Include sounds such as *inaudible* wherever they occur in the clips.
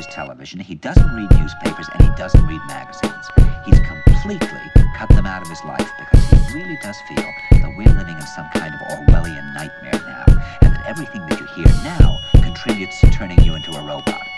Watches television, he doesn't read newspapers, and he doesn't read magazines. He's completely cut them out of his life because he really does feel that we're living in some kind of Orwellian nightmare now, and that everything that you hear now contributes to turning you into a robot.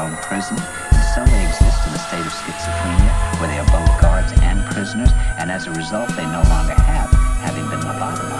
Own prison, and so they exist in a state of schizophrenia, where they are both guards and prisoners, and as a result, they no longer have, having been lobotomized,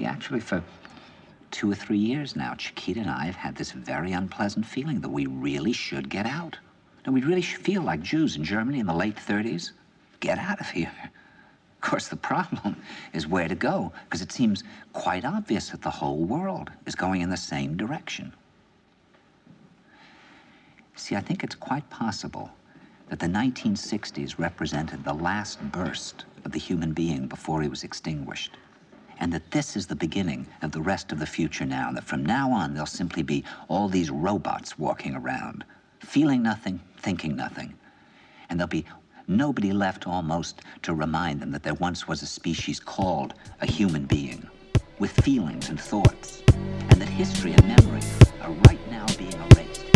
See, actually, for two or three years now, Chiquita and I have had this very unpleasant feeling that we really should get out. And we really feel like Jews in Germany in the late 30s. Get out of here. Of course, the problem *laughs* is where to go, because it seems quite obvious that the whole world is going in the same direction. See, I think it's quite possible that the 1960s represented the last burst of the human being before he was extinguished. And that this is the beginning of the rest of the future now, that from now on there'll simply be all these robots walking around, feeling nothing, thinking nothing. And there'll be nobody left almost to remind them that there once was a species called a human being, with feelings and thoughts, and that history and memory are right now being erased.